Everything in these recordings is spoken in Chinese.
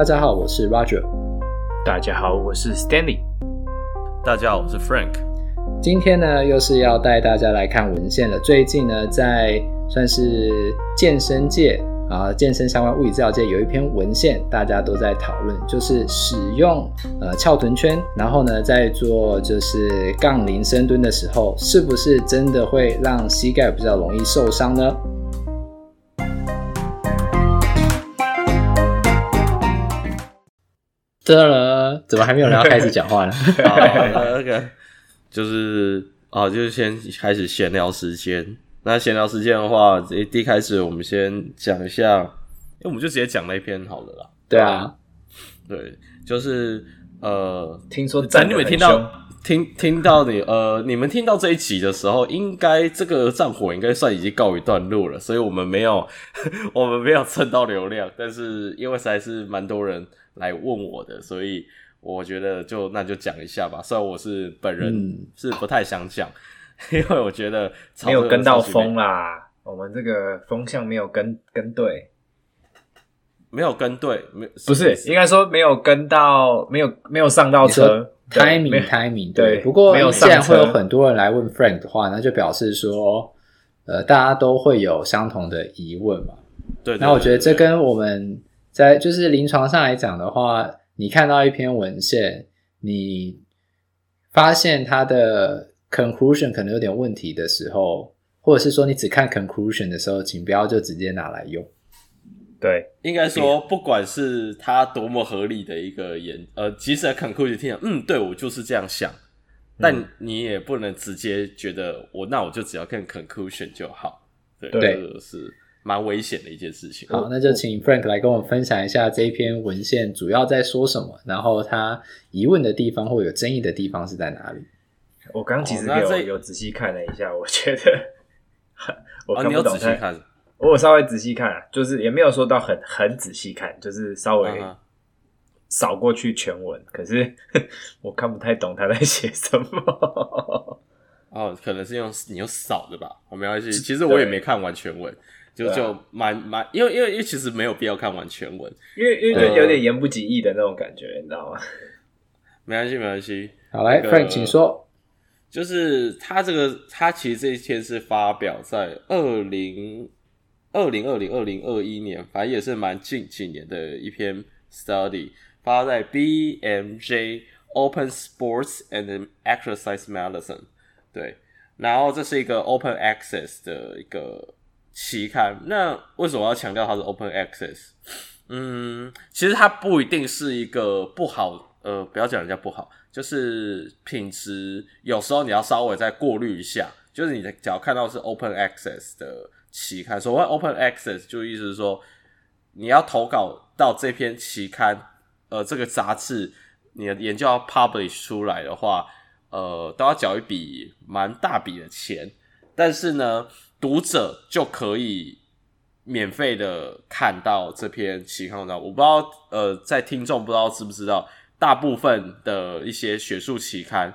大家好，我是 Roger。大家好，我是 Stanley。大家好，我是 Frank。今天呢，又是要带大家来看文献了。最近呢，在算是健身界啊，健身相关物理治疗界有一篇文献，大家都在讨论，就是使用呃翘臀圈，然后呢，在做就是杠铃深蹲的时候，是不是真的会让膝盖比较容易受伤呢？得了，怎么还没有人要开始讲话呢？好，那个就是啊，就是先开始闲聊时间。那闲聊时间的话，第一开始我们先讲一下，因为我们就直接讲那一篇好了啦。对啊，对，就是呃，听说在你们听到听听到你呃，你们听到这一集的时候，应该这个战火应该算已经告一段落了，所以我们没有 我们没有蹭到流量，但是因为实在是蛮多人。来问我的，所以我觉得就那就讲一下吧。虽然我是本人是不太想讲，嗯、因为我觉得没有跟到风啦。我们这个风向没有跟跟对，没有跟对，没不是应该说没有跟到，没有没有上到车。timing timing 对。不过既然会有很多人来问 Frank 的话，那就表示说，呃，大家都会有相同的疑问嘛。对，对，对，对，对。那我觉得这跟我们。在就是临床上来讲的话，你看到一篇文献，你发现它的 conclusion 可能有点问题的时候，或者是说你只看 conclusion 的时候，请不要就直接拿来用。对，应该说，不管是它多么合理的一个研，呃，即使 conclusion 听讲，嗯，对，我就是这样想，但你也不能直接觉得我那我就只要看 conclusion 就好。对，对这个是。蛮危险的一件事情。好，那就请 Frank 来跟我们分享一下这一篇文献主要在说什么，然后他疑问的地方或有争议的地方是在哪里？我刚其实有、哦、有仔细看了一下，我觉得 我看不懂、哦。你有仔细看？我有稍微仔细看，就是也没有说到很很仔细看，就是稍微扫过去全文，啊、可是 我看不太懂他在写什么。哦，可能是用你用扫的吧？我没关系，其实我也没看完全文。就就蛮蛮，因为因为因为其实没有必要看完全文，因为因为就有点言不及义的那种感觉，呃、你知道吗？没关系，没关系。好，来、那个、Frank，请说。就是他这个，他其实这一篇是发表在二零二零二零二零二一年，反正也是蛮近几年的一篇 study，发在 BMJ Open Sports and Exercise Medicine。对，然后这是一个 Open Access 的一个。期刊，那为什么要强调它是 open access？嗯，其实它不一定是一个不好，呃，不要讲人家不好，就是品质有时候你要稍微再过滤一下。就是你只要看到是 open access 的期刊，所谓 open access 就意思是说，你要投稿到这篇期刊，呃，这个杂志，你的研究要 publish 出来的话，呃，都要缴一笔蛮大笔的钱，但是呢。读者就可以免费的看到这篇期刊文章。我不知道，呃，在听众不知道知不知道，大部分的一些学术期刊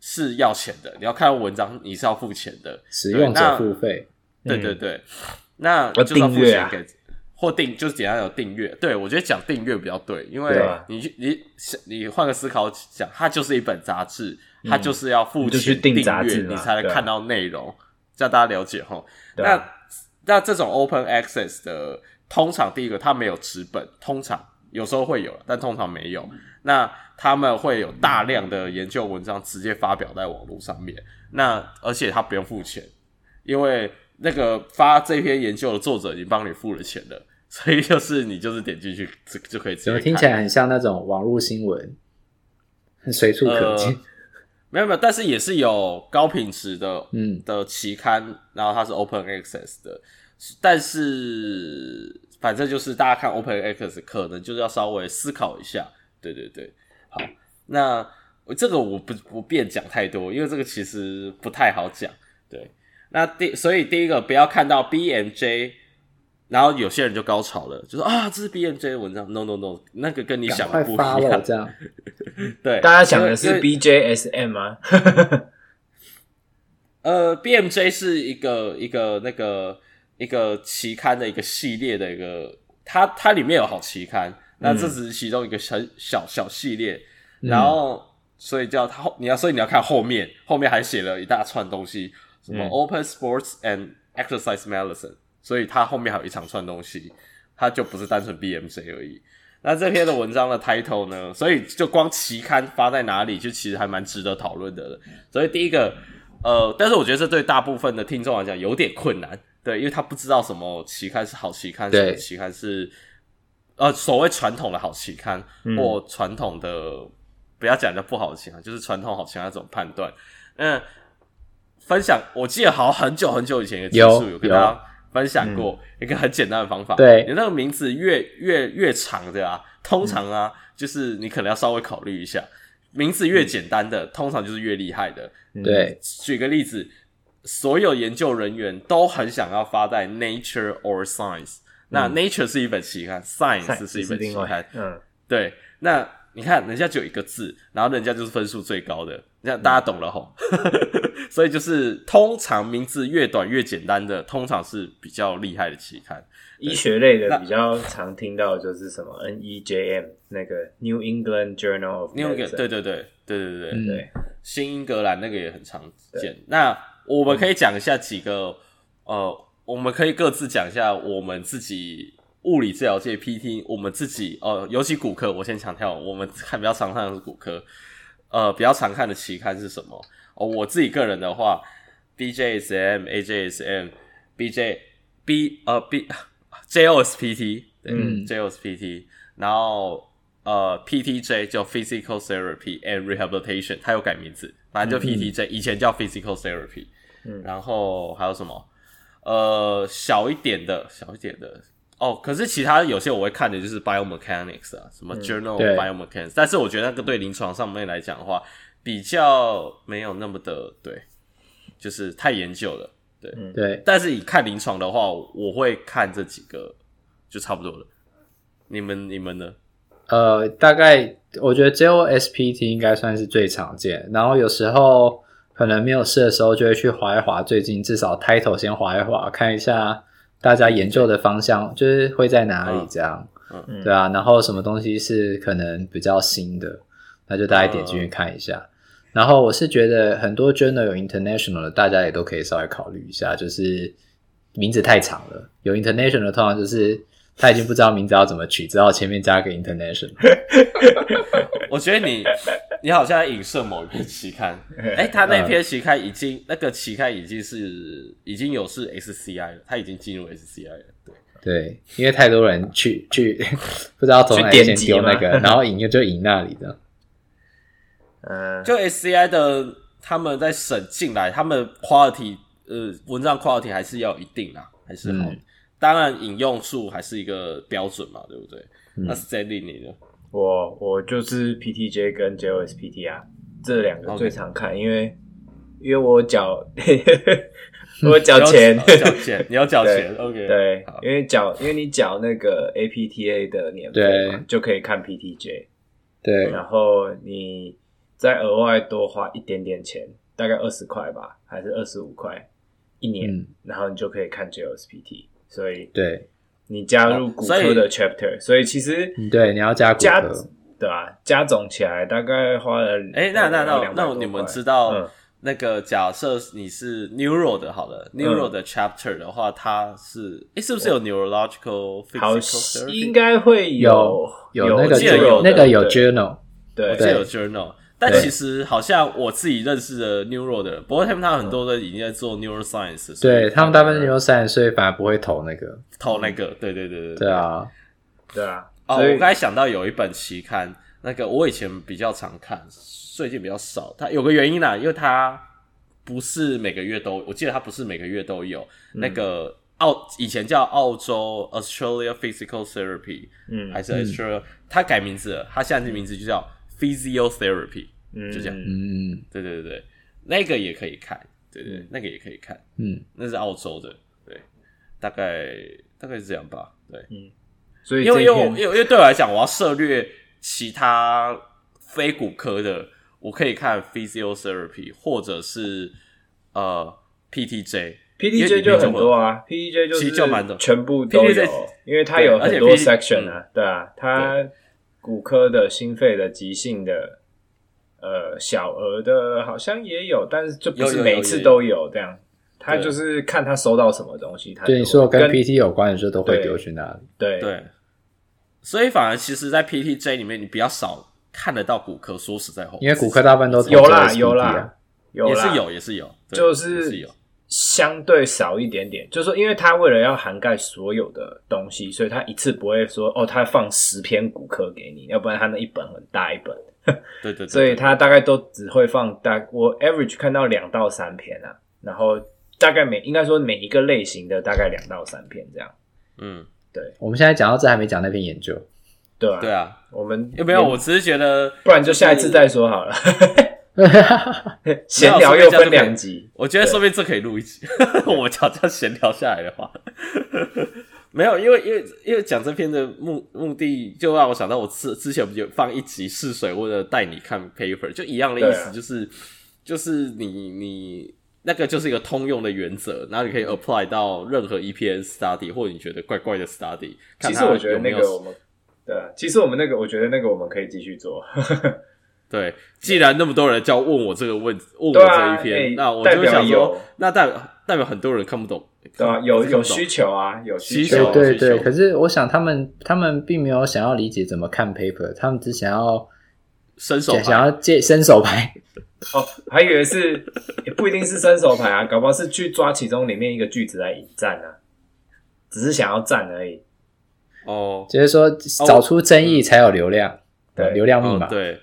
是要钱的。你要看文章，你是要付钱的。使用者付费。对对对，嗯、那就是要付钱给，或订就是简单有订阅。对，我觉得讲订阅比较对，因为你去你你换个思考讲，它就是一本杂志，它就是要付钱订阅，你才能看到内容。叫大家了解哈，那那这种 open access 的，通常第一个它没有纸本，通常有时候会有，但通常没有。那他们会有大量的研究文章直接发表在网络上面，那而且他不用付钱，因为那个发这篇研究的作者已经帮你付了钱了，所以就是你就是点进去就就可以直接看。听起来很像那种网络新闻，很随处可见。呃没有没有，但是也是有高品质的，嗯，的期刊，然后它是 open access 的，但是反正就是大家看 open access 可能就是要稍微思考一下，对对对，好，那这个我不不便讲太多，因为这个其实不太好讲，对，那第所以第一个不要看到 BMJ。然后有些人就高潮了，就说啊，这是 BMJ 的文章，no no no，那个跟你想的不一样。这样，对，大家想的是 BJSM 吗？呃，BMJ 是一个一个那个一个期刊的一个系列的一个，它它里面有好期刊，那这只是其中一个很小小系列，然后所以叫它后你要，所以你要看后面，后面还写了一大串东西，什么 Open Sports and Exercise Medicine，所以它后面还有一长串东西，它就不是单纯 BMC 而已。那这篇的文章的 title 呢？所以就光期刊发在哪里，就其实还蛮值得讨论的。所以第一个，呃，但是我觉得这对大部分的听众来讲有点困难，对，因为他不知道什么期刊是好期刊，什么期刊是呃所谓传统的好期刊，或传统的、嗯、不要讲的不好的期刊，就是传统好期刊怎么判断？嗯，分享，我记得好像很久很久以前的技术有，有跟大家。分享过一个很简单的方法，对、嗯，你那个名字越越越长的啊，通常啊，嗯、就是你可能要稍微考虑一下，名字越简单的，通常就是越厉害的。对，举个例子，所有研究人员都很想要发在 Nature or Science，、嗯、那 Nature 是一本期刊，Science 是一本期刊，嗯，对，那。你看人家就有一个字，然后人家就是分数最高的，你看大家懂了吼。所以就是通常名字越短越简单的，通常是比较厉害的期刊。医学类的比较常听到就是什么 NEJM 那个 New England Journal of New England，对对对对对对对，新英格兰那个也很常见。那我们可以讲一下几个、呃。我们可以各自讲一下我们自己物理治疗界 PT，我们自己呃，尤其骨科，我先强调，我们看比较常看的是骨科，呃，比较常看的期刊是什么？哦，我自己个人的话，BJSM、AJSM、BJ、B 呃 B JOSPT，嗯，JOSPT，然后呃 PTJ 叫 Physical Therapy and Rehabilitation，它有改名字，反正就 PTJ，嗯，以前叫 Physical Therapy，嗯，然后还有什么？呃，小一点的，小一点的。哦，可是其他有些我会看的就是 biomechanics 啊，什么 journal of biomechanics，嗯，但是我觉得那个对临床上面来讲的话，比较没有那么的对，就是太研究了，对，嗯、对。但是以看临床的话，我会看这几个就差不多了。你们你们呢？呃，大概我觉得 JOSPT 应该算是最常见，然后有时候可能没有事的时候，就会去滑一滑，最近至少 title 先滑一滑，看一下。大家研究的方向就是会在哪里这样，对啊，然后什么东西是可能比较新的，那就大家点进去看一下。嗯、然后我是觉得很多 journal 有 international 的，大家也都可以稍微考虑一下，就是名字太长了，有 international 的通常就是他已经不知道名字要怎么取，只好前面加个 international。我觉得你。你好像在影射某一篇期刊，哎、欸、他那篇期刊已经、嗯、那个期刊已经是已经有是 SCI 了，他已经进入 SCI 了。对对，因为太多人去去 不知道从哪先丢那个，然后引就就引那里的。嗯，就 SCI 的他们在审进来，他们 quality 呃文章 quality 还是要有一定啊，还是好。嗯、当然引用数还是一个标准嘛，对不对？嗯、那是在另你的。我我就是 PTJ 跟 JOSPT 啊，这两个最常看.因为因为我缴 我缴钱。缴钱，你要缴钱，OK。对，因为缴因为你缴那个 APTA 的年费嘛，就可以看 PTJ，对，然后你再额外多花一点点钱，大概二十块吧，还是二十五块一年，嗯，然后你就可以看 JOSPT，所以对。你加入骨科的 chapter，、哦、所，以所以其实对你要加骨科，对吧、啊？加总起来大概花了哎、欸，那那那那你们知道、嗯、那个假设你是 neuro 的，好了、嗯、neuro 的 chapter 的话，它是哎、欸，是不是有 neurological physical？应该会有有那个有那个有 journal，对，对有 journal。但其实好像我自己认识的 neuro 的人，不过他们他很多都已经在做 neuroscience，对他们大部分 neuroscience，所以反而不会投那个投那个，对对对对对啊，对啊。哦，我刚才想到有一本期刊，那个我以前比较常看，最近比较少。它有个原因啦，因为它不是每个月都，我记得它不是每个月都有。那个澳以前叫澳洲 Australia Physical Therapy，嗯，还是 Australia，它改名字了，它现在这名字就叫。Physiotherapy，嗯，就这样，嗯，对对对对，那个也可以看，对对，那个也可以看，嗯，那是澳洲的，对，大概大概是这样吧，对，嗯，所以因为因为因为因为对我来讲，我要涉猎其他非骨科的，我可以看 Physiotherapy 或者是呃 PTJ，PTJ 就很多啊，PTJ 就是全部都有，因为它有很多 section 啊，对啊，它骨科的、心肺的、急性的，呃，小儿的好像也有，但是就不是每次都有这样。他就是看他收到什么东西，他对你说跟 PT 有关的时候都会丢去那里。对对，所以反而其实，在 PTJ 里面，你比较少看得到骨科。说实在话，因为骨科大部分都有啦有啦，也是有也是有，就是有。相对少一点点，就是说，因为他为了要涵盖所有的东西，所以他一次不会说哦，他放十篇骨科给你，要不然他那一本很大一本。对 对，对，所以他大概都只会放大，我 average 看到两到三篇啊，然后大概每应该说每一个类型的大概两到三篇这样。嗯，对。我们现在讲到这还没讲那篇研究，对啊，对啊，我们有没有？我只是觉得，不然就下一次再说好了。闲聊又分两集，我觉得说不定这可以录一集。我们讲这样闲聊下来的话，没有，因为因为因为讲这篇的目目的，就让我想到我之之前不就放一集试水或者带你看 paper，就一样的意思，就是就是你你那个就是一个通用的原则，然后你可以 apply 到任何一篇 study 或者你觉得怪怪的 study。其实我觉得那个我们对，其实我们那个我觉得那个我们可以继续做。对，既然那么多人叫问我这个问问我这一篇，欸、那我就想说，那代表代表很多人看不懂，对啊，有有需求啊，有需求，对对对。可是我想他们他们并没有想要理解怎么看 paper，他们只想要伸手，想要借伸手牌。哦，还以为是也不一定是伸手牌啊，搞不好是去抓其中里面一个句子来引战啊，只是想要战而已。哦，就是说找出争议才有流量，对，流量密码，对。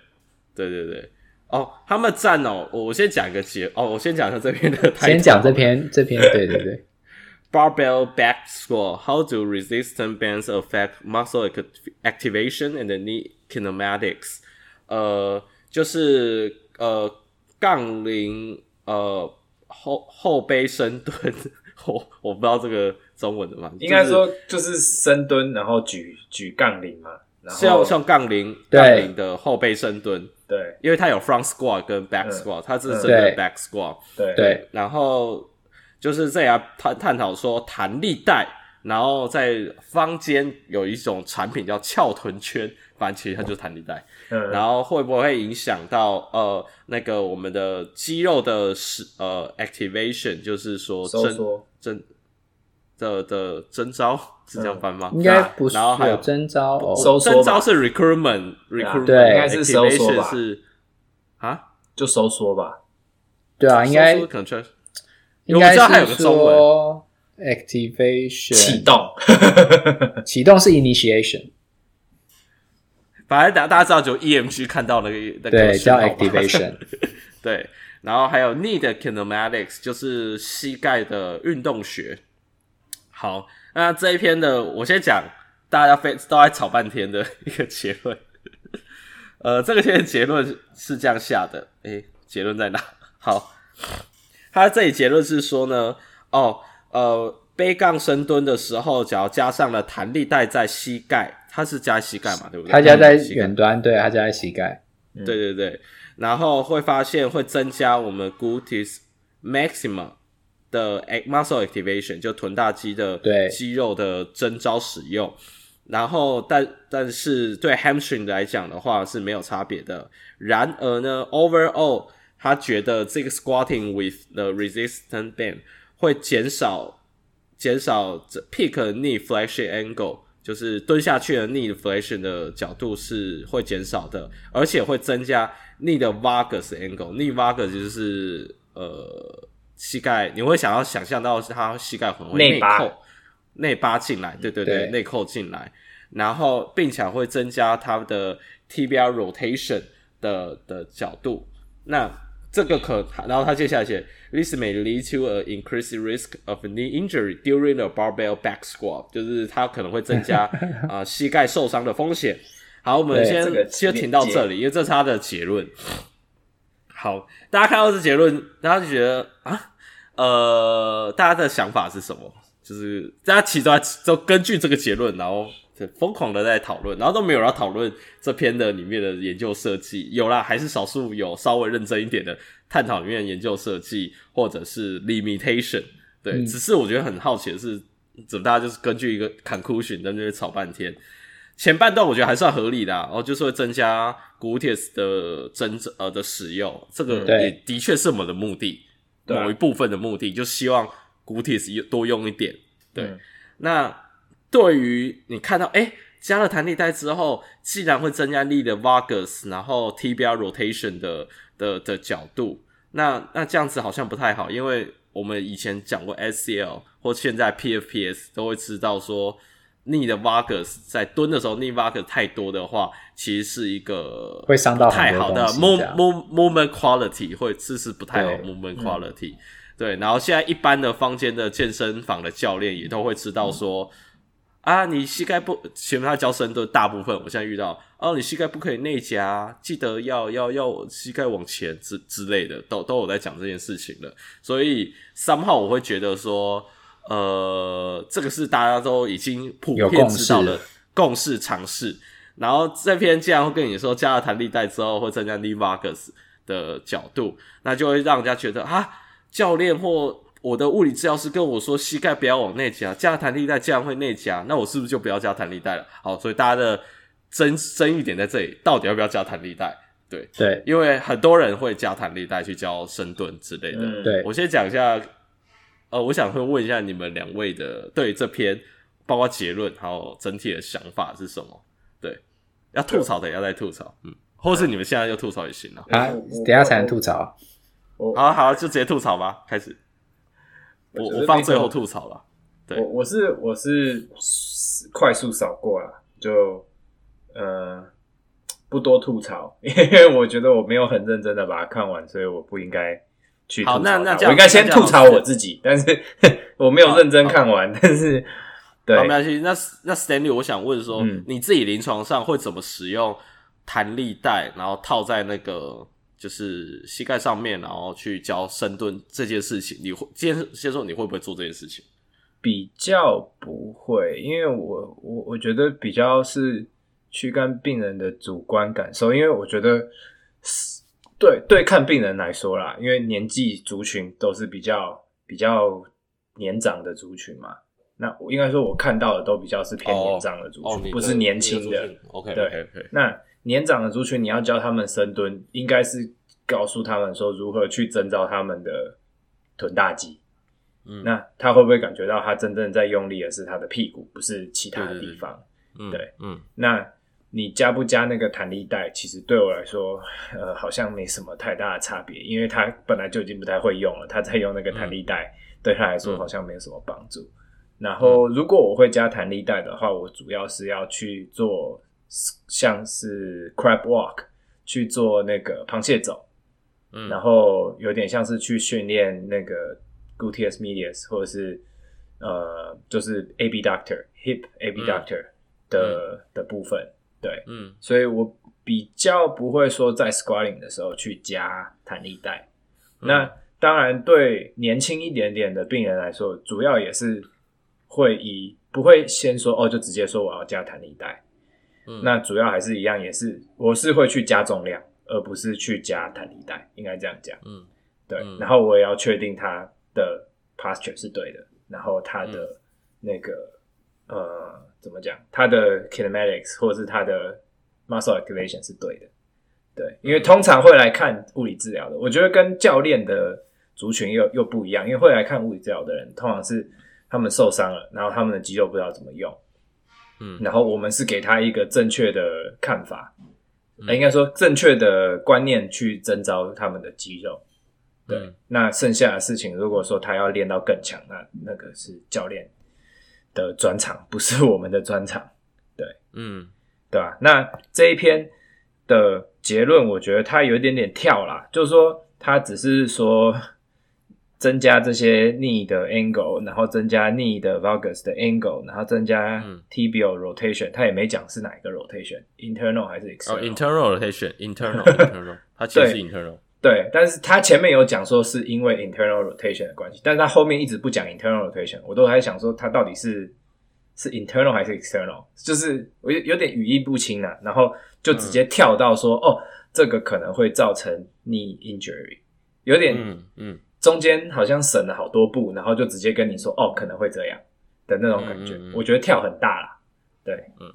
对对对，哦，他们站哦，我先讲一个结哦，我先讲一下这篇的，先讲这篇这篇，对对对，Barbell back squat, how do resistance bands affect muscle activation and the knee kinematics？呃，就是呃杠铃呃后后背深蹲，我我不知道这个中文的嘛，应该说就是深蹲，然后举举杠铃嘛，像像杠铃杠铃的后背深蹲。对，因为它有 front squat 跟 back squat，它是真的 back squat。对。对，然后就是这样探探讨说弹力带，然后在坊间有一种产品叫翘臀圈，反正其实它就是弹力带。嗯，然后会不会影响到呃那个我们的肌肉的使呃 activation，就是说收增的的征招是这样翻吗？应该不是。然后还有征招，征招是 recruitment，recruitment 对，应该是收缩吧？是啊，就收缩吧？对啊，应该应该是说 activation 启动，启动是 initiation。反正大大家知道，就 EMG 看到那个那个叫 activation，对。然后还有 need kinematics，就是膝盖的运动学。好，那这一篇的我先讲，大家非都在吵半天的一个结论。呃，这个篇结论是这样下的，诶，结论在哪？好，他这里结论是说呢，哦，呃，背杠深蹲的时候，只要加上了弹力带在膝盖，它是加膝盖嘛，对不对？它加在远端，对，它加在膝盖。对对对，然后会发现会增加我们 gluteus maximus 的 muscle activation 就臀大肌的肌肉的征招使用，然后但但是对 hamstring 来讲的话是没有差别的。然而呢，overall 他觉得这个 squatting with the resistance band 会减少减少这 peak knee flexion angle，就是蹲下去的 knee flexion 的角度是会减少的，而且会增加 knee 的 valgus angle。knee valgus 就是呃。膝盖，你会想要想象到是他膝盖很会内扣、内八进来，对对对，内扣进来，然后并且会增加他的 tibial rotation 的的角度。那这个可，然后他接下来写，this may lead to an increased risk of knee injury during a barbell back squat，就是它可能会增加啊、呃、膝盖受伤的风险。好，我们先先停到这里，因为这是他的结论。好，大家看到这结论，大家就觉得啊，呃，大家的想法是什么？就是大家其实都根据这个结论，然后疯狂的在讨论，然后都没有人要讨论这篇的里面的研究设计。有啦，还是少数有稍微认真一点的探讨里面的研究设计，或者是 limitation。对对，嗯、只是我觉得很好奇的是，怎么大家就是根据一个 conclusion 在那边吵半天。前半段我觉得还算合理的、啊，然后就是会增加 Gluteus 的增呃的使用，这个也的确是我们的目的，嗯、某一部分的目的，就希望 Gluteus 多用一点。对，嗯、那对于你看到哎、欸、加了弹力带之后，既然会增加 knee 的 Vargas，然后 tibia rotation 的的的角度，那那这样子好像不太好，因为我们以前讲过 SCL 或现在 PFPS 都会知道说。逆的 valgus 在蹲的时候，逆 valgus 太多的话，其实是一个会伤到太好的 move move movement quality，会这是不太好 movement quality。对，然后现在一般的坊间的健身房的教练也都会知道说，嗯、啊，你膝盖不，前面他教深蹲，大部分我现在遇到，哦，你膝盖不可以内夹，记得要要要膝盖往前之之类的，都都有在讲这件事情了。所以三号我会觉得说。呃，这个是大家都已经普遍知道的共识尝试。然后这篇既然会跟你说加了弹力带之后会增加 knee vargus 的角度，那就会让人家觉得啊，教练或我的物理治疗师跟我说膝盖不要往内夹，加了弹力带这样会内夹，那我是不是就不要加弹力带了？好，所以大家的争争议点在这里，到底要不要加弹力带？对对，因为很多人会加弹力带去教深蹲之类的。嗯、对，我先讲一下。呃，我想会问一下你们两位的对这篇包括结论还有整体的想法是什么？对，要吐槽的也要再吐槽，嗯，或是你们现在就吐槽也行了啊，等下才能吐槽，好好就直接吐槽吧，开始，我我放最后吐槽了，对，我我是我是快速扫过了，就呃不多吐槽，因为我觉得我没有很认真的把它看完，所以我不应该。好，那那我应该先吐槽我自己，但是 我没有认真看完。但是，对，好，没关系。那那 Stanley，我想问说，嗯、你自己临床上会怎么使用弹力带，然后套在那个就是膝盖上面，然后去教深蹲这件事情？你会先先说你会不会做这件事情？比较不会，因为我我我觉得比较是去跟病人的主观感受，因为我觉得。对对，看病人来说啦，因为年纪族群都是比较比较年长的族群嘛。那我应该说，我看到的都比较是偏年长的族群，哦、不是年轻的。OK，对 okay, okay. 那年长的族群，你要教他们深蹲，应该是告诉他们说如何去征召他们的臀大肌。嗯，那他会不会感觉到他真正在用力的是他的屁股，不是其他的地方？对，对，对，嗯，那。你加不加那个弹力带，其实对我来说，呃，好像没什么太大的差别，因为他本来就已经不太会用了，他在用那个弹力带，嗯、对他来说好像没有什么帮助。嗯、然后，如果我会加弹力带的话，我主要是要去做像是 crab walk，去做那个螃蟹走，嗯，然后有点像是去训练那个 gluteus medius 或者是呃，就是 abductor hip abductor 的、嗯、的部分。对，嗯，所以我比较不会说在 squatting 的时候去加弹力带。嗯、那当然，对年轻一点点的病人来说，主要也是会以不会先说哦，就直接说我要加弹力带。嗯，那主要还是一样，也是我是会去加重量，而不是去加弹力带，应该这样讲。嗯，对，嗯、然后我也要确定他的 posture 是对的，然后他的那个、嗯、呃。怎么讲？他的 kinematics 或者是他的 muscle activation 是对的，对，因为通常会来看物理治疗的，我觉得跟教练的族群又又不一样，因为会来看物理治疗的人，通常是他们受伤了，然后他们的肌肉不知道怎么用，嗯，然后我们是给他一个正确的看法，嗯、应该说正确的观念去征召他们的肌肉，对，嗯、那剩下的事情，如果说他要练到更强，那那个是教练。的专场不是我们的专场，对，嗯，对吧？那这一篇的结论，我觉得它有一点点跳啦，就是说，它只是说增加这些 knee 的 angle，然后增加 knee 的 valgus 的 angle，然后增加 tibial rotation，它也没讲是哪一个 rotation，internal 还是 external？哦，internal rotation，internal，internal，它其实是 internal。对，但是他前面有讲说是因为 internal rotation 的关系，但是他后面一直不讲 internal rotation，我都还想说他到底是是 internal 还是 external，就是我有有点语义不清啊，然后就直接跳到说、嗯、哦，这个可能会造成 knee injury，有点嗯嗯，中间好像省了好多步，然后就直接跟你说哦，可能会这样的那种感觉，嗯、我觉得跳很大啦。对，嗯，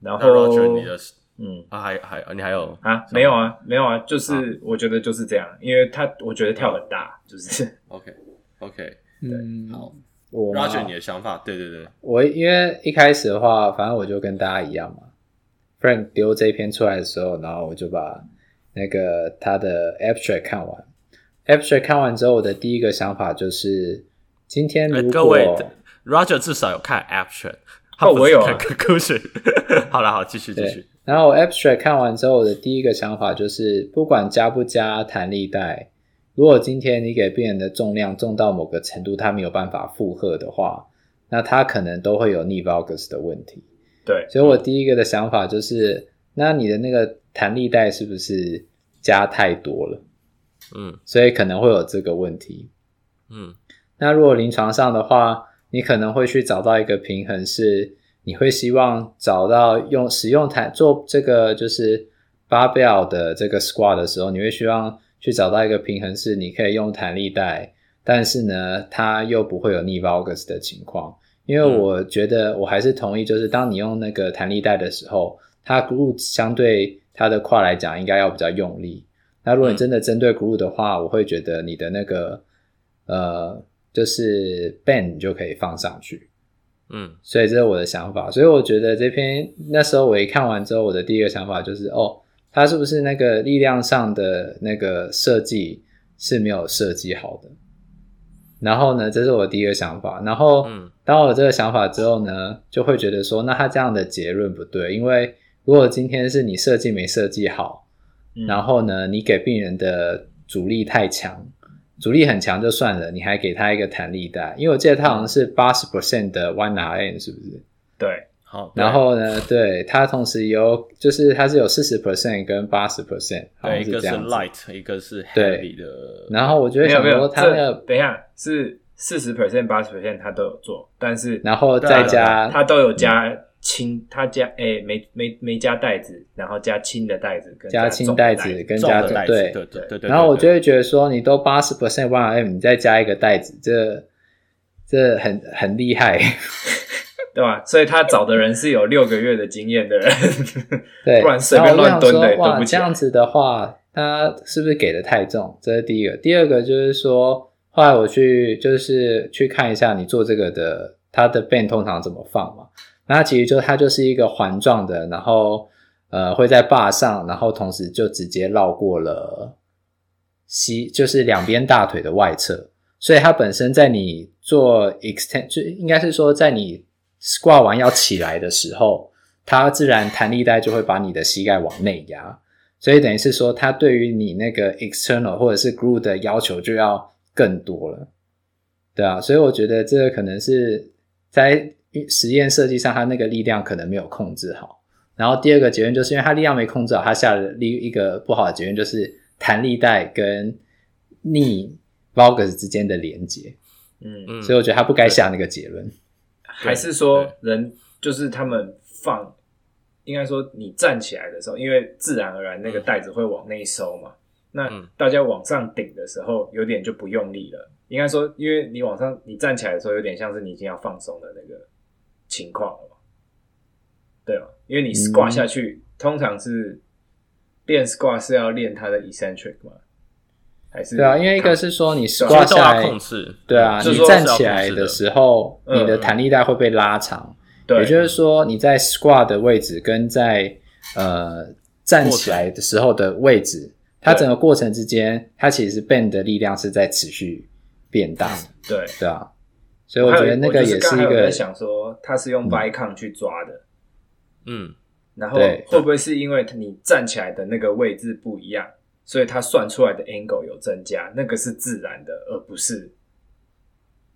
然后你的嗯。啊还还你还有啊没有啊没有啊，就是我觉得就是这样，因为他我觉得跳很大，就是 OK OK 对好，我 Roger 你的想法，对对对，我因为一开始的话，反正我就跟大家一样嘛，Frank 丢这一篇出来的时候，然后我就把那个他的 abstract 看完，abstract 看完之后，我的第一个想法就是今天如果、欸、各位 Roger 至少有看 abstract。哦，我有看故事。好了，好，继续继续。然后我 abstract 看完之后，我的第一个想法就是，不管加不加弹力带，如果今天你给病人的重量重到某个程度，他没有办法负荷的话，那他可能都会有逆 valgus 的问题。对，所以我第一个的想法就是，那你的那个弹力带是不是加太多了？嗯，所以可能会有这个问题。嗯，那如果临床上的话，你可能会去找到一个平衡，是你会希望找到用使用弹做这个就是 barbell 的这个 squat 的时候，你会希望去找到一个平衡，是你可以用弹力带，但是呢，它又不会有 knee valgus 的情况。因为我觉得我还是同意，就是当你用那个弹力带的时候，它 glute 相对它的胯来讲应该要比较用力。那如果你真的针对 glute 的话，我会觉得你的那个呃。就是 band 就可以放上去，嗯，所以这是我的想法。所以我觉得这篇那时候我一看完之后，我的第一个想法就是，哦，他是不是那个力量上的那个设计是没有设计好的？然后呢，这是我第一个想法。然后，当我有这个想法之后呢，就会觉得说，那他这样的结论不对，因为如果今天是你设计没设计好，然后呢，你给病人的阻力太强。阻力很强就算了，你还给他一个弹力带，因为我记得他好像是八十 percent 的 one RM 是不是？对，好。然后呢，对，他同时有，就是他是有四十 percent 跟八十 percent，对，一个是 light，一个是 heavy 的。然后我觉得想说他那个，等一下是四十 percent、八十 percent 他都有做，但是然后再加他都有加。轻，他加诶、欸，没没没加袋子，然后加轻的袋子，跟加轻袋子跟加重，对对对对。然后我就会觉得说，你都八十 percent one RM，你再加一个袋子，这这很很厉害，对吧？所以他找的人是有六个月的经验的人，对，不然随便乱蹲的哇，这样子的话，他是不是给的太重？这是第一个。第二个就是说，后来我去就是去看一下你做这个的，他的 band 通常怎么放嘛？那其实就它就是一个环状的，然后呃会在坝上，然后同时就直接绕过了膝，就是两边大腿的外侧，所以它本身在你做 extend 就应该是说在你 squat 完要起来的时候，它自然弹力带就会把你的膝盖往内压，所以等于是说它对于你那个 external 或者是 glue 的要求就要更多了，对啊，所以我觉得这个可能是在。实验设计上，它那个力量可能没有控制好。然后第二个结论就是因为它力量没控制好，它下了另一个不好的结论就是弹力带跟逆 valgus 之间的连接。嗯嗯，所以我觉得他不该下那个结论。还是说人就是他们放，应该说你站起来的时候，因为自然而然那个带子会往内收嘛。那大家往上顶的时候，有点就不用力了。应该说，因为你往上你站起来的时候，有点像是你已经要放松的那个。情况了嘛？对吗？因为你 squat 下去，嗯、通常是练 squat 是要练它的 eccentric 嘛？还是？对啊，因为一个是说你 squat 下来，控制，对啊，你站起来的时候，你的弹力带会被拉长。也就是说你在 squat 的位置跟在呃站起来的时候的位置，它整个过程之间，它其实 bend 的力量是在持续变大。对，对啊。所以我觉得那个也是一个。在想说，他是用 Vicon 去抓的，嗯，然后会不会是因为你站起来的那个位置不一样，所以他算出来的 angle 有增加？那个是自然的，而不是，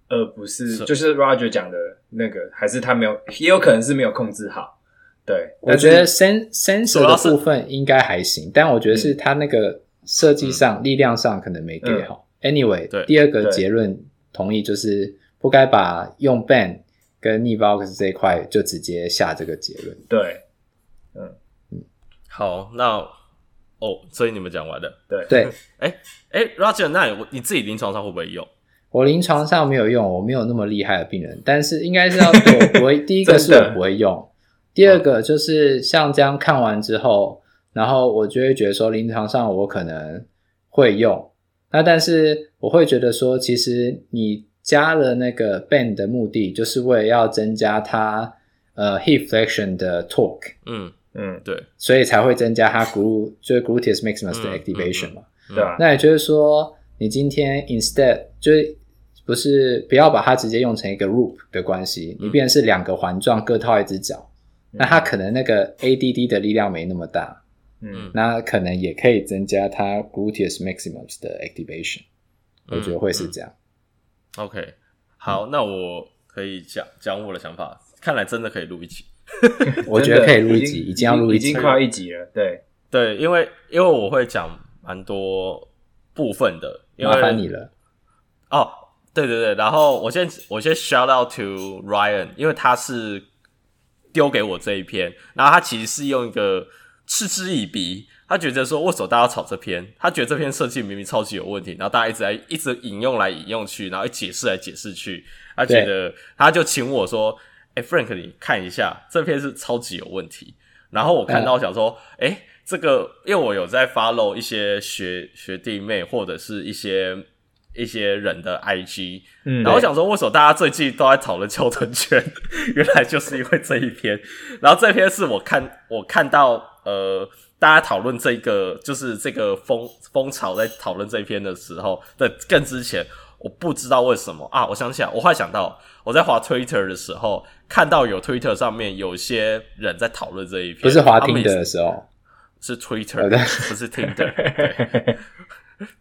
而不是就是 Roger 讲的那个，还是他没有，也有可能是没有控制好。对，我觉得 sen sensor 的部分应该还行，但我觉得是他那个设计上、力量上可能没给好。Anyway，第二个结论同意就是。不该把用 band 跟 knee valgus 这一块就直接下这个结论。对，嗯嗯，好，那哦，所以你们讲完了。对对，哎哎，Roger，那你你自己临床上会不会用？我临床上没有用，我没有那么厉害的病人，但是应该是要对我不会。第一个是我不会用，第二个就是像这样看完之后，然后我就会觉得说临床上我可能会用。那但是我会觉得说，其实你加了那个 band 的目的，就是为了要增加它呃 hip flexion 的 torque。嗯嗯，对，所以才会增加它 glut 就是 gluteus maximus 的 activation 嘛。嗯嗯嗯、对啊。那也就是说，你今天 instead 就是。不是，不要把它直接用成一个 loop 的关系，你变成是两个环状各套一只脚，嗯、那它可能那个 ADD 的力量没那么大，嗯，那可能也可以增加它 gluteus maximus 的 activation，嗯、我觉得会是这样。嗯嗯、OK，好，那我可以讲讲我的想法，看来真的可以录一集，我觉得可以录一集，已经要录，已经快一集了，对。对，因为因为我会讲蛮多部分的，因为麻烦你了，哦。对对对，然后我先我先 shout out to Ryan，因为他是丢给我这一篇，然后他其实是用一个嗤之以鼻，他觉得说为什么大家炒这篇，他觉得这篇设计明明超级有问题，然后大家一直在一直引用来引用去，然后解释来解释去，他觉得他就请我说，哎 Frank 你看一下这篇是超级有问题，然后我看到我想说，哎这个因为我有在 follow 一些学学弟妹或者是一些。一些人的 IG，嗯，然后我想说，为什么大家最近都在讨论翘臀圈？原来就是因为这一篇。然后这篇是我看我看到，呃，大家讨论这个，就是这个风风潮在讨论这篇的时候的更之前，我不知道为什么啊。我想起来，我后来想到，我在滑 Twitter 的时候，看到有 Twitter 上面有些人在讨论这一篇，不是滑 Tinder 的时候，是 Twitter，不是 Tinder。对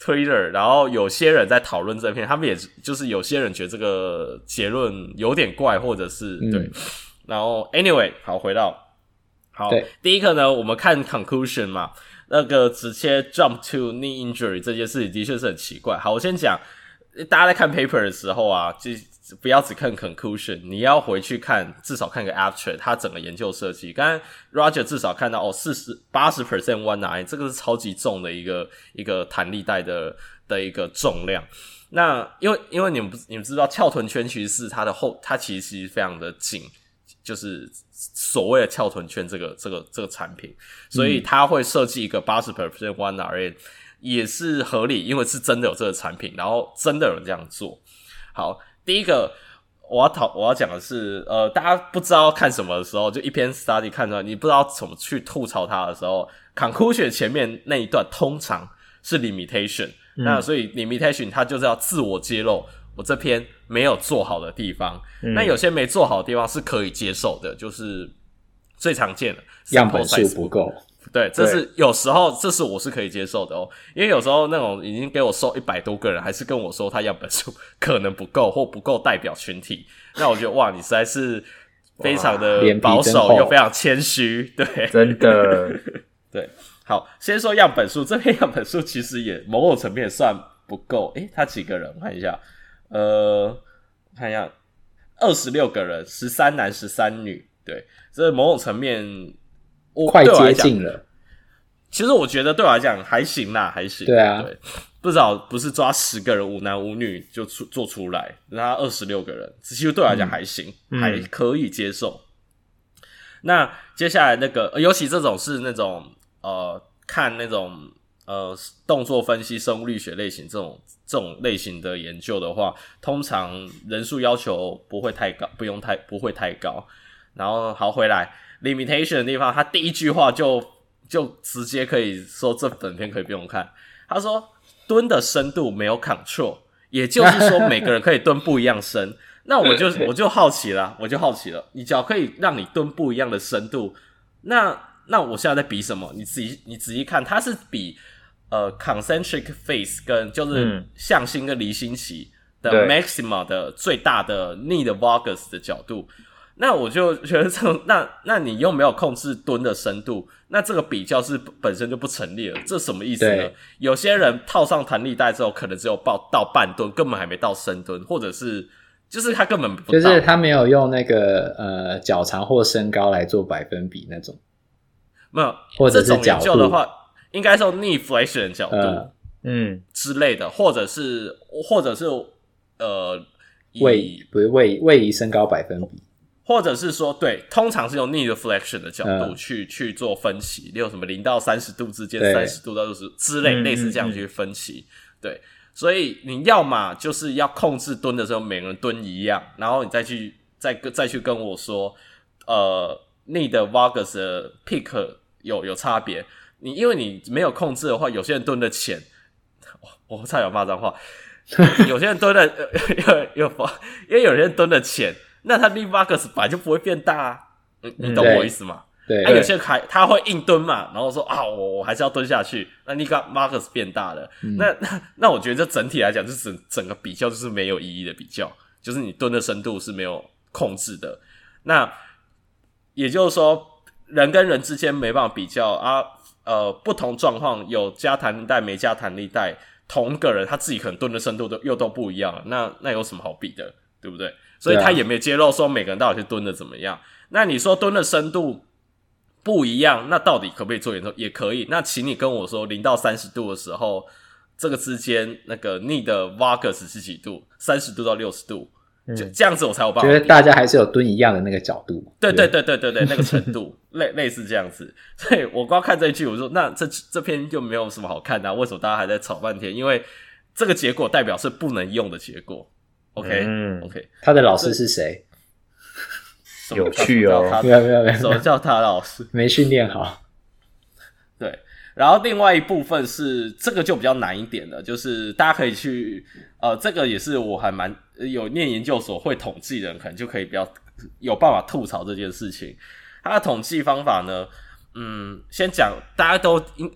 Twitter，然后有些人在讨论这篇，他们也就是有些人觉得这个结论有点怪，或者是、嗯、对。然后 anyway，好，回到好，第一个呢，我们看 conclusion 嘛，那个直接 jump to knee injury 这件事情的确是很奇怪。好，我先讲，大家在看 paper 的时候啊，就。不要只看 conclusion，你要回去看，至少看个 abstract，它整个研究设计。刚才 Roger 至少看到哦，四十八十 percent one nine，这个是超级重的一个一个弹力带的的一个重量。那因为因为你们不你们知道翘臀圈其实是它的后，它其实非常的紧，就是所谓的翘臀圈这个这个这个产品，所以它会设计一个八十 percent one rate 也是合理，因为是真的有这个产品，然后真的有人这样做。好。第一个我要讨我要讲的是，呃，大家不知道看什么的时候，就一篇 study 看出来，你不知道怎么去吐槽它的时候，conclusion 前面那一段通常是 limitation，嗯，那所以 limitation 它就是要自我揭露我这篇没有做好的地方，嗯，那有些没做好的地方是可以接受的，就是最常见的样本数不够。对，这是有时候，这是我是可以接受的哦，因为有时候那种已经给我收一百多个人，还是跟我说他样本数 可能不够或不够代表群体，那我觉得哇，你实在是非常的保守又非常谦虚，对，真的，对，好，先说样本数，这篇样本数其实也某种层面算不够，诶，他几个人？我看一下，呃，看一下，二十六个人，十三男十三女，对，这某种层面我。快接近了，其实我觉得对我来讲还行啦，还行。对啊，对，不知道不是抓十个人五男五女就出做出来，那二十六个人，其实对我来讲还行，嗯、还可以接受。嗯、那接下来那个，尤其这种是那种呃，看那种呃动作分析、生物力学类型这种这种类型的研究的话，通常人数要求不会太高，不用太不会太高。然后好回来。limitation 的地方，他第一句话就就直接可以说这本片可以不用看。他说蹲的深度没有 control，也就是说每个人可以蹲不一样深。那我就我就好奇了，我就好奇了，你脚可以让你蹲不一样的深度，那那我现在在比什么？你仔细你仔细看，它是比呃 concentric phase 跟就是向心跟离心期的 maxima 的最大的 knee 的 valgus 的角度。那我就觉得这种，那那你又没有控制蹲的深度，那这个比较是本身就不成立了。这什么意思呢？有些人套上弹力带之后，可能只有抱到半蹲，根本还没到深蹲，或者是就是他根本不就是他没有用那个呃脚长或身高来做百分比那种，没有，或者是这种研究的话，应该说 knee flexion 的角度，嗯之类的，或者是或者是呃位不是位位移身高百分比。或者是说，对，通常是用 knee flexion 的角度去、嗯、去做分析，例如什么零到三十度之间，三十度到六十之类，类似这样去分析。对，所以你要嘛就是要控制蹲的时候，每个人蹲一样，然后你再去再再去跟我说，呃，knee 的 valgus 的 pick 有有差别。你因为你没有控制的话，有些人蹲的浅，我差点骂脏话，有些人蹲的有有因为有些人蹲的浅。那他 valgus 本来就不会变大啊，你你懂我意思吗？对，啊，有些人还他会硬蹲嘛，然后说啊，我我还是要蹲下去。那你看 Marcus 变大了，嗯、那那那我觉得这整体来讲，就是整整个比较就是没有意义的比较，就是你蹲的深度是没有控制的。那也就是说，人跟人之间没办法比较啊。呃，不同状况有加弹力带没加弹力带，同个人他自己可能蹲的深度都又都不一样，那那有什么好比的，对不对？所以他也没揭露说每个人到底是蹲的怎么样。那你说蹲的深度不一样，那到底可不可以做研究？也可以。那请你跟我说，零到三十度的时候，这个之间那个逆的 valgus 是几度？三十度到六十度，就这样子我才有办法。觉得大家还是有蹲一样的那个角度。对对对对对对，那个程度 类类似这样子。所以我光看这一句，我说 那这这篇就没有什么好看的啊，为什么大家还在吵半天？因为这个结果代表是不能用的结果。OK，嗯，OK，他的老师是谁？有趣哦，没有没有没有，什么叫他老师？没训练好。对，然后另外一部分是这个就比较难一点的，就是大家可以去，呃，这个也是我还蛮有念研究所会统计的人，可能就可以比较有办法吐槽这件事情。他的统计方法呢，嗯，先讲大家都应。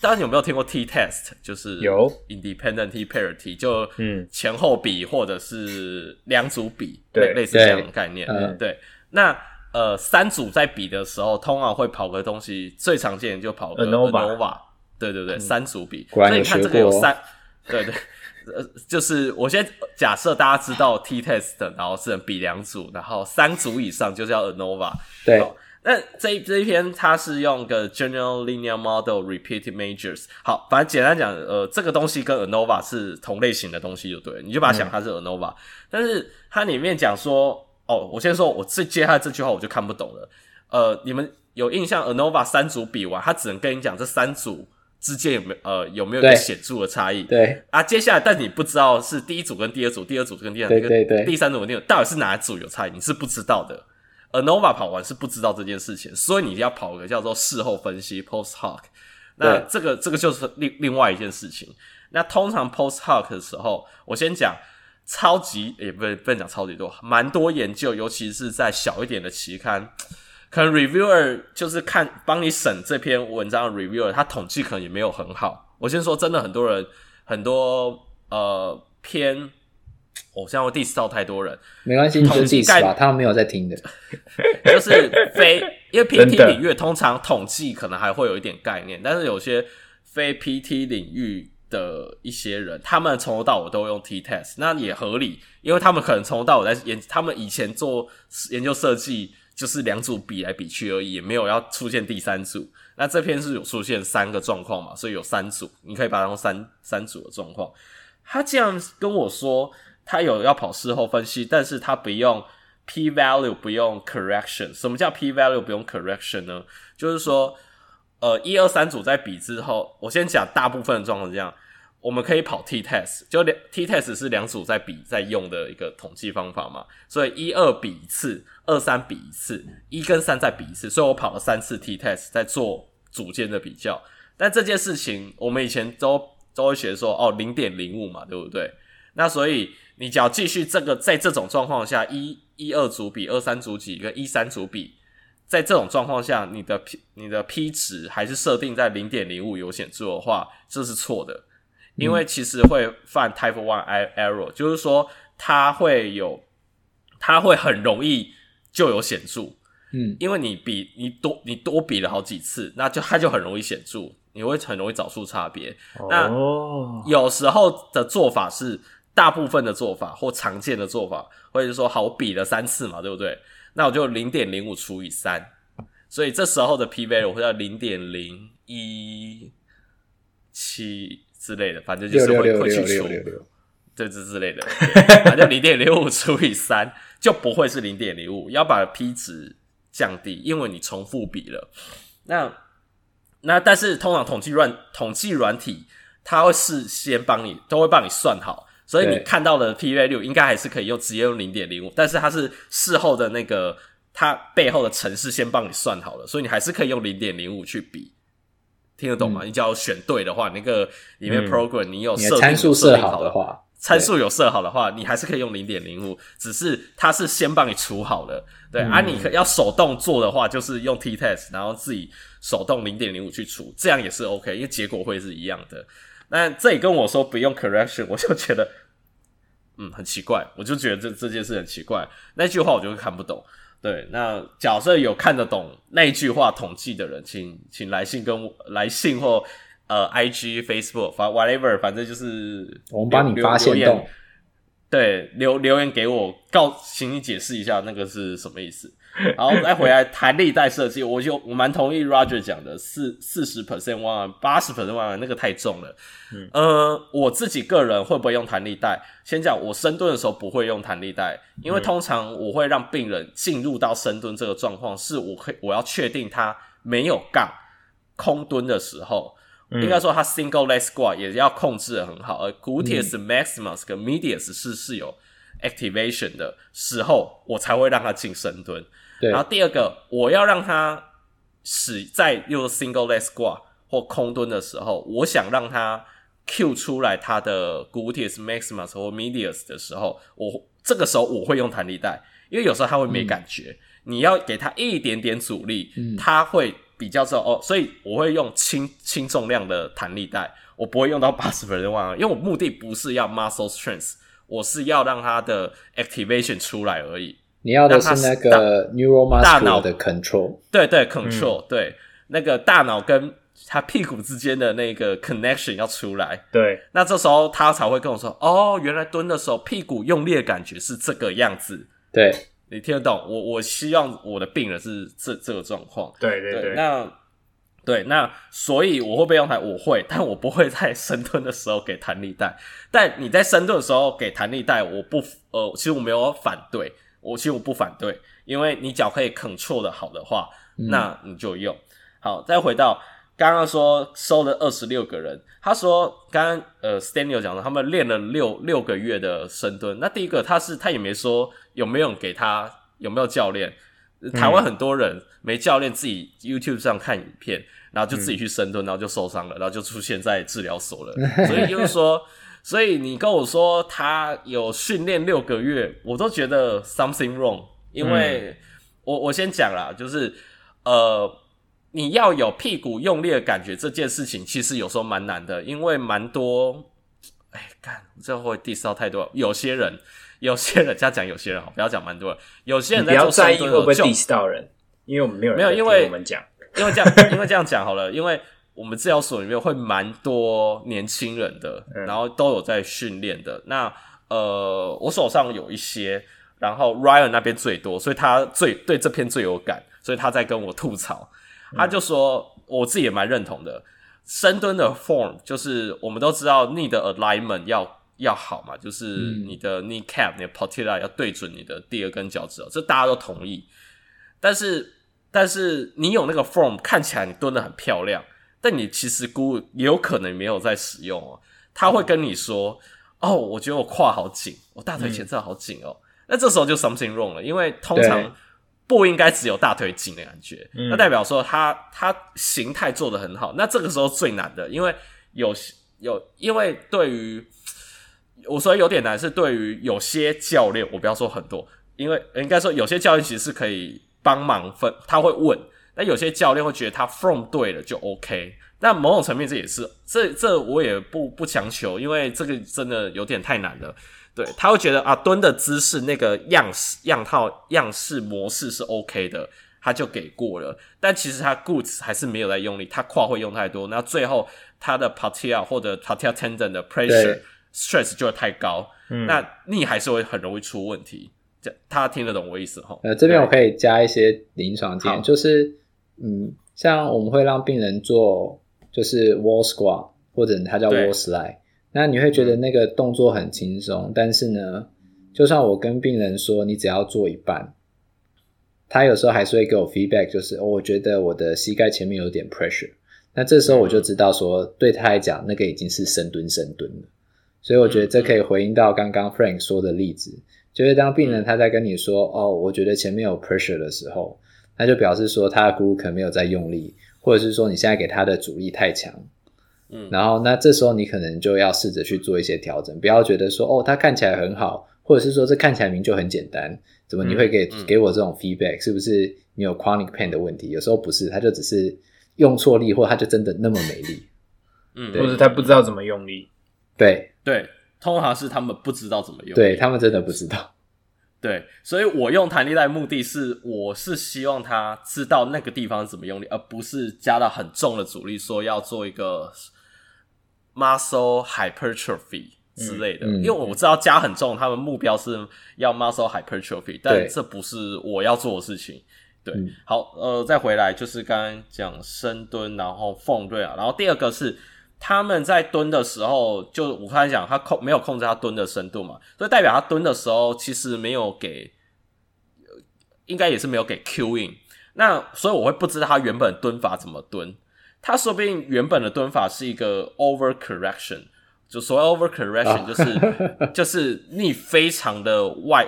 大家有没有听过 t-test？就是有 independent t-parity，就嗯前后比或者是两组比，对，类似这样的概念。对，对那呃三组在比的时候，通常会跑个东西，最常见的就跑个 ANOVA。对对对，三组比。所以你看这个有三，对对，呃，就是我先假设大家知道 t-test，然后是比两组，然后三组以上就叫 ANOVA。对。那这一这一篇它是用个 General Linear Model Repeated Measures。好，反正简单讲，呃，这个东西跟 ANOVA 是同类型的东西，就对了，你就把它想它是 ANOVA。嗯、但是它里面讲说，哦，我先说，我这接下来这句话我就看不懂了。呃，你们有印象 ANOVA 三组比完，它只能跟你讲这三组之间有没有呃有没有一个显著的差异？对啊，接下来但你不知道是第一组跟第二组，第二组跟第二组，对对对，第三组跟第二组到底是哪一组有差异？你是不知道的。而 Nova 跑完是不知道这件事情，所以你要跑个叫做事后分析 （post hoc）。那这个这个就是另另外一件事情。那通常 post hoc 的时候，我先讲超级也不不能讲超级多，蛮多研究，尤其是在小一点的期刊，可能 reviewer 就是看帮你审这篇文章的 reviewer，他统计可能也没有很好。我先说真的，很多人很多呃偏。我现在会 diss 到太多人，没关系，你就 diss 吧，他们没有在听的。就是非因为 PT 领域通常统计可能还会有一点概念，但是有些非 PT 领域的一些人，他们从头到尾都用 T test，那也合理，因为他们可能从头到尾在研，他们以前做研究设计就是两组比来比去而已，也没有要出现第三组。那这篇是有出现三个状况嘛，所以有三组，你可以把它当三三组的状况。他这样跟我说。他有要跑事后分析，但是他不用 p value，不用 correction。什么叫 p value 不用 correction 呢？就是说，呃，一二三组在比之后，我先讲大部分的状况是这样，我们可以跑 t test，就两 t test 是两组在比在用的一个统计方法嘛，所以一二比一次，二三比一次，一跟三再比一次，所以我跑了三次 t test 在做组间的比较。但这件事情我们以前都都会学说，哦，零点零五嘛，对不对？那所以。你只要继续这个，在这种状况下，一、一二组比，二三组比跟一三组比，在这种状况下，你的 P 你的 P 值还是设定在零点零五有显著的话，这是错的，因为其实会犯 Type One error，就是说它会有，它会很容易就有显著，嗯，因为你比你多你多比了好几次，那就它就很容易显著，你会很容易找出差别。哦，那有时候的做法是。大部分的做法或常见的做法，或者是说，好，我比了三次嘛，对不对？那我就零点零五除以三，所以这时候的 p value 会在零点零一七之类的，反正就是会会去除，这只之类的，反正零点零五除以三就不会是零点零五，要把 P 值降低，因为你重复比了。那那但是通常统计软统计软体，它会事先帮你都会帮你算好，所以你看到的 P value 应该还是可以用直接用零点零五，但是它是事后的那个它背后的程式先帮你算好了，所以你还是可以用零点零五去比。听得懂吗？嗯、你只要选对的话，那个里面 program 你有设参数设好的话，参数有设好的话，你还是可以用零点零五，只是它是先帮你除好了。对，嗯、啊，你要手动做的话，就是用 t test，然后自己手动零点零五去除，这样也是 OK，因为结果会是一样的。那这里跟我说不用 correction，我就觉得嗯很奇怪，我就觉得这这件事很奇怪，那句话我就会看不懂。对，那假设有看得懂那句话统计的人，请请来信跟我来信或呃，IG、Facebook，反 whatever，反正就是我们帮你发现洞。对，留留言给我，告请你解释一下那个是什么意思。然后再回来弹力带设计，我就我蛮同意 Roger 讲的，四四十 percent one，八十 percent one，那个太重了。嗯，呃，我自己个人会不会用弹力带？先讲我深蹲的时候不会用弹力带，因为通常我会让病人进入到深蹲这个状况，是我可以我要确定他没有杠空蹲的时候。应该说，他 single leg squat 也要控制的很好，而 gluteus maximus 跟 medius 是是有 activation 的时候，我才会让他进深蹲。对。然后第二个，我要让他使在用 single leg squat 或空蹲的时候，我想让它 cue 出来他的 gluteus maximus 或 medius 的时候，我这个时候我会用弹力带，因为有时候他会没感觉，嗯、你要给他一点点阻力，嗯、它会。比较之后哦，所以我会用轻轻重量的弹力带，我不会用到八十分的万，因为我目的不是要 muscle strength，我是要让他的 activation 出来而已。你要的是那个 neuromuscular 大脑的 control，对对 control，、嗯、对那个大脑跟他屁股之间的那个 connection 要出来。对，那这时候他才会跟我说，哦，原来蹲的时候屁股用力的感觉是这个样子。对。你听得懂？我我希望我的病人是这这个状况。对对对。对那对那，所以我会不会用台？我会，但我不会在深蹲的时候给弹力带。但你在深蹲的时候给弹力带，我不呃，其实我没有反对，我其实我不反对，因为你脚可以 control 的好的话，那你就用。嗯、好，再回到。刚刚说收了二十六个人，他说刚刚呃，Stanley 讲的，他们练了六六个月的深蹲。那第一个他是他也没说有没有给他有没有教练。台湾很多人没教练，自己 YouTube 上看影片，然后就自己去深蹲，然后就受伤了，然后就出现在治疗所了。所以就是说，所以你跟我说他有训练六个月，我都觉得 something wrong。因为我我先讲啦，就是呃。你要有屁股用力的感觉，这件事情其实有时候蛮难的，因为蛮多，哎，干，这会 diss 到太多。有些人，有些人，这样讲有些人好，不要讲蛮多人。有些人在做深蹲，会不会 diss 到人？因为我们没有人没有，因为我们讲，因为这样，因为这样讲好了，因为我们治疗所里面会蛮多年轻人的，嗯、然后都有在训练的。那呃，我手上有一些，然后 Ryan 那边最多，所以他最对这篇最有感，所以他在跟我吐槽。他就说，我自己也蛮认同的。深蹲的 form 就是我们都知道，knee 的 alignment 要要好嘛，就是你的 knee cap、你的 patella 要对准你的第二根脚趾，这大家都同意。但是，但是你有那个 form，看起来你蹲的很漂亮，但你其实估也有可能没有在使用哦。他会跟你说：“哦，我觉得我胯好紧，我大腿前侧好紧哦。”那这时候就 something wrong 了，因为通常。不应该只有大腿紧的感觉，嗯、那代表说他他形态做得很好。那这个时候最难的，因为有有，因为对于我说有点难，是对于有些教练，我不要说很多，因为应该说有些教练其实是可以帮忙分，他会问。那有些教练会觉得他 form 对了就 OK。那某种层面这也是，这这我也不不强求，因为这个真的有点太难了。对，他会觉得啊，蹲的姿势那个样式、样套、样式模式是 OK 的，他就给过了。但其实他 glutes 还是没有在用力，他胯会用太多，那最后他的 patella 或者 patella tendon 的 pressure stress 就会太高，嗯、那你还是会很容易出问题。这他听得懂我意思哈？呃，这边我可以加一些临床经验，就是嗯，像我们会让病人做就是 wall squat，或者它叫 wall slide，那你会觉得那个动作很轻松，但是呢，就算我跟病人说你只要做一半，他有时候还是会给我 feedback，就是哦，我觉得我的膝盖前面有点 pressure，那这时候我就知道说对他来讲那个已经是深蹲深蹲了，所以我觉得这可以回应到刚刚 Frank 说的例子，就是当病人他在跟你说哦，我觉得前面有 pressure 的时候，那就表示说他的 glute 可能没有在用力。或者是说你现在给他的阻力太强，嗯，然后那这时候你可能就要试着去做一些调整，不要觉得说哦，他看起来很好，或者是说这看起来明明就很简单，怎么你会给、嗯、给我这种 feedback？是不是你有 chronic pain 的问题？有时候不是，他就只是用错力，或他就真的那么没力，嗯，或者他不知道怎么用力，对对，通常是他们不知道怎么用力，对他们真的不知道。对，所以我用弹力带目的是，我是希望他知道那个地方怎么用力，而不是加到很重的阻力，说要做一个 muscle hypertrophy 之类的。嗯嗯、因为我知道加很重，他们目标是要 muscle hypertrophy，但这不是我要做的事情。对，嗯、好，呃，再回来就是刚刚讲深蹲，然后凤对啊，然后第二个是。他们在蹲的时候，就我刚才讲，他控没有控制他蹲的深度嘛，所以代表他蹲的时候其实没有给，应该也是没有给 cueing。那所以我会不知道他原本蹲法怎么蹲，他说不定原本的蹲法是一个 over correction，就所谓 over correction 就是、oh. 就是你非常的外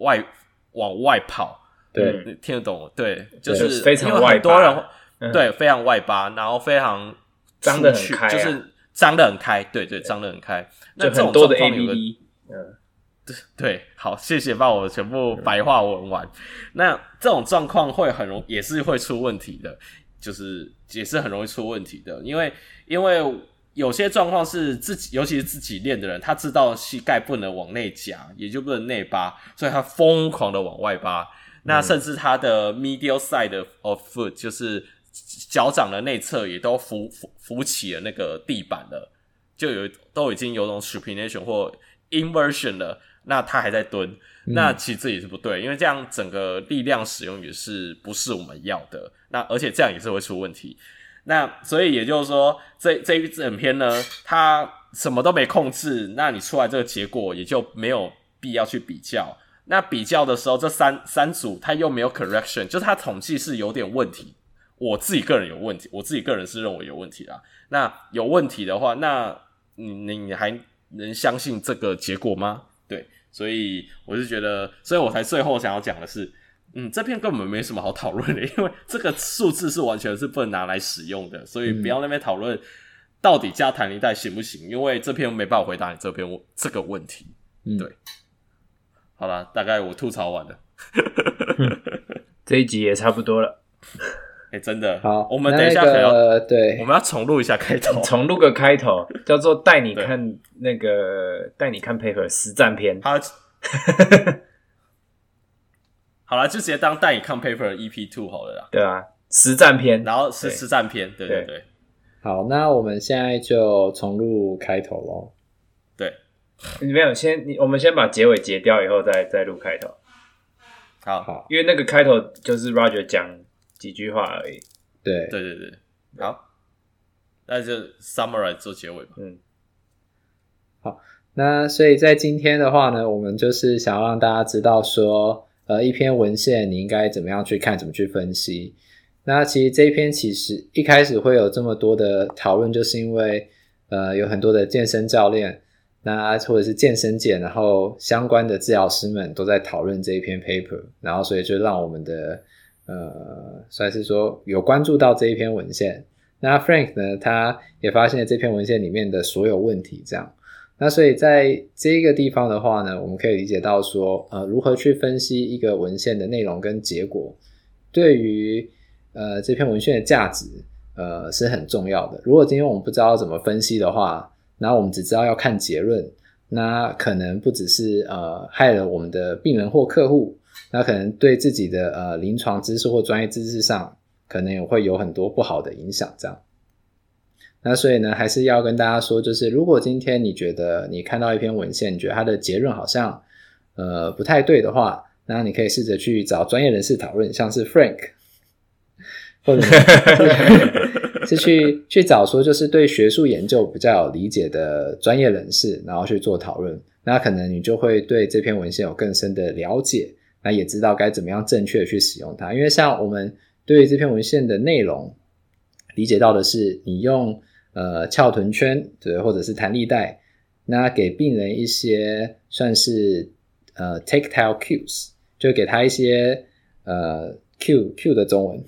外往外跑，对，你听得懂？对，就是非常外很多人、嗯、对非常外八，然后非常。张得很开、啊，就是张得很开，对对，张得很开。那这种多的 ABD，嗯，对 对，好，谢谢帮我全部白话文完。嗯、那这种状况会很容，也是会出问题的，就是也是很容易出问题的，因为因为有些状况是自己，尤其是自己练的人，他知道膝盖不能往内夹，也就不能内八，所以他疯狂的往外八。嗯、那甚至他的 medial side of foot 就是。脚掌的内侧也都扶扶扶起了那个地板了，就有都已经有种 supination 或 inversion 了，那他还在蹲，嗯、那其实这也是不对，因为这样整个力量使用也是不是我们要的，那而且这样也是会出问题。那所以也就是说，这这一整篇呢，他什么都没控制，那你出来这个结果也就没有必要去比较。那比较的时候，这三三组他又没有 correction，就是他统计是有点问题。我自己个人有问题，我自己个人是认为有问题啦。那有问题的话，那你你还能相信这个结果吗？对，所以我就觉得，所以我才最后想要讲的是，嗯，这篇根本没什么好讨论的，因为这个数字是完全是不能拿来使用的，所以不要那边讨论到底加弹力带行不行，因为这篇没办法回答你这篇这个问题。嗯，对。好了，大概我吐槽完了，这一集也差不多了。哎，真的好，我们等一下可要、那个、对，我们要重录一下开头，重录个开头，叫做带你看那个带你看 paper 实战篇。好，好了，就直接当带你看 paper EP two 好了啦。对啊，实战篇，然后是实战篇，对对对。好，那我们现在就重录开头喽。对，你没有先，你我们先把结尾截掉以后再再录开头。好好，因为那个开头就是 Roger 讲。几句话而已，对对对对，好，那就 summarize 做结尾吧。嗯，好，那所以在今天的话呢，我们就是想要让大家知道说，呃，一篇文献你应该怎么样去看，怎么去分析。那其实这一篇其实一开始会有这么多的讨论，就是因为呃有很多的健身教练，那或者是健身界，然后相关的治疗师们都在讨论这一篇 paper，然后所以就让我们的。呃，算是说有关注到这一篇文献，那 Frank 呢，他也发现了这篇文献里面的所有问题，这样，那所以在这个地方的话呢，我们可以理解到说，呃，如何去分析一个文献的内容跟结果，对于呃这篇文献的价值，呃是很重要的。如果今天我们不知道怎么分析的话，然后我们只知道要看结论，那可能不只是呃害了我们的病人或客户。那可能对自己的呃临床知识或专业知识上，可能也会有很多不好的影响。这样，那所以呢，还是要跟大家说，就是如果今天你觉得你看到一篇文献，你觉得它的结论好像呃不太对的话，那你可以试着去找专业人士讨论，像是 Frank，或者 是去去找说就是对学术研究比较有理解的专业人士，然后去做讨论。那可能你就会对这篇文献有更深的了解，那也知道该怎么样正确的去使用它。因为像我们对于这篇文献的内容理解到的是，你用呃翘臀圈对，或者是弹力带，那给病人一些算是呃 tactile cues，就给他一些呃 cue cue 的中文。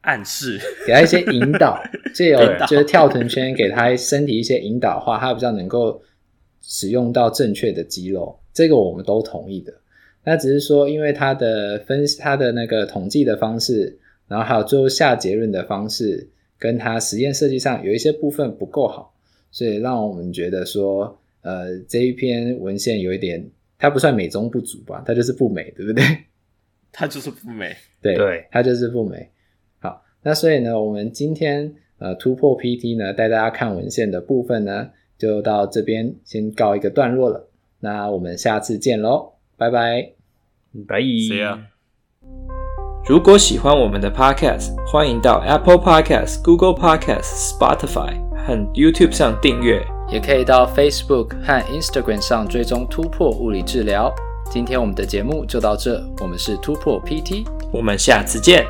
暗示，给他一些引导，借由 就是跳臀圈给他身体一些引导的话，他比较能够使用到正确的肌肉，这个我们都同意的。那只是说，因为他的分析，他的那个统计的方式，然后还有最后下结论的方式，跟他实验设计上有一些部分不够好，所以让我们觉得说，呃，这一篇文献有一点，它不算美中不足吧，它就是不美，对不对？它就是不美，对，对，它就是不美。好那所以呢，我们今天呃突破 PT 呢，带大家看文献的部分呢，就到这边先告一个段落了。那我们下次见喽，拜拜，拜。See ya。如果喜欢我们的 Podcast，欢迎到 Apple Podcast、Google Podcast、Spotify 和 YouTube 上订阅，也可以到 Facebook 和 Instagram 上追踪突破物理治疗。今天我们的节目就到这，我们是突破 PT，我们下次见。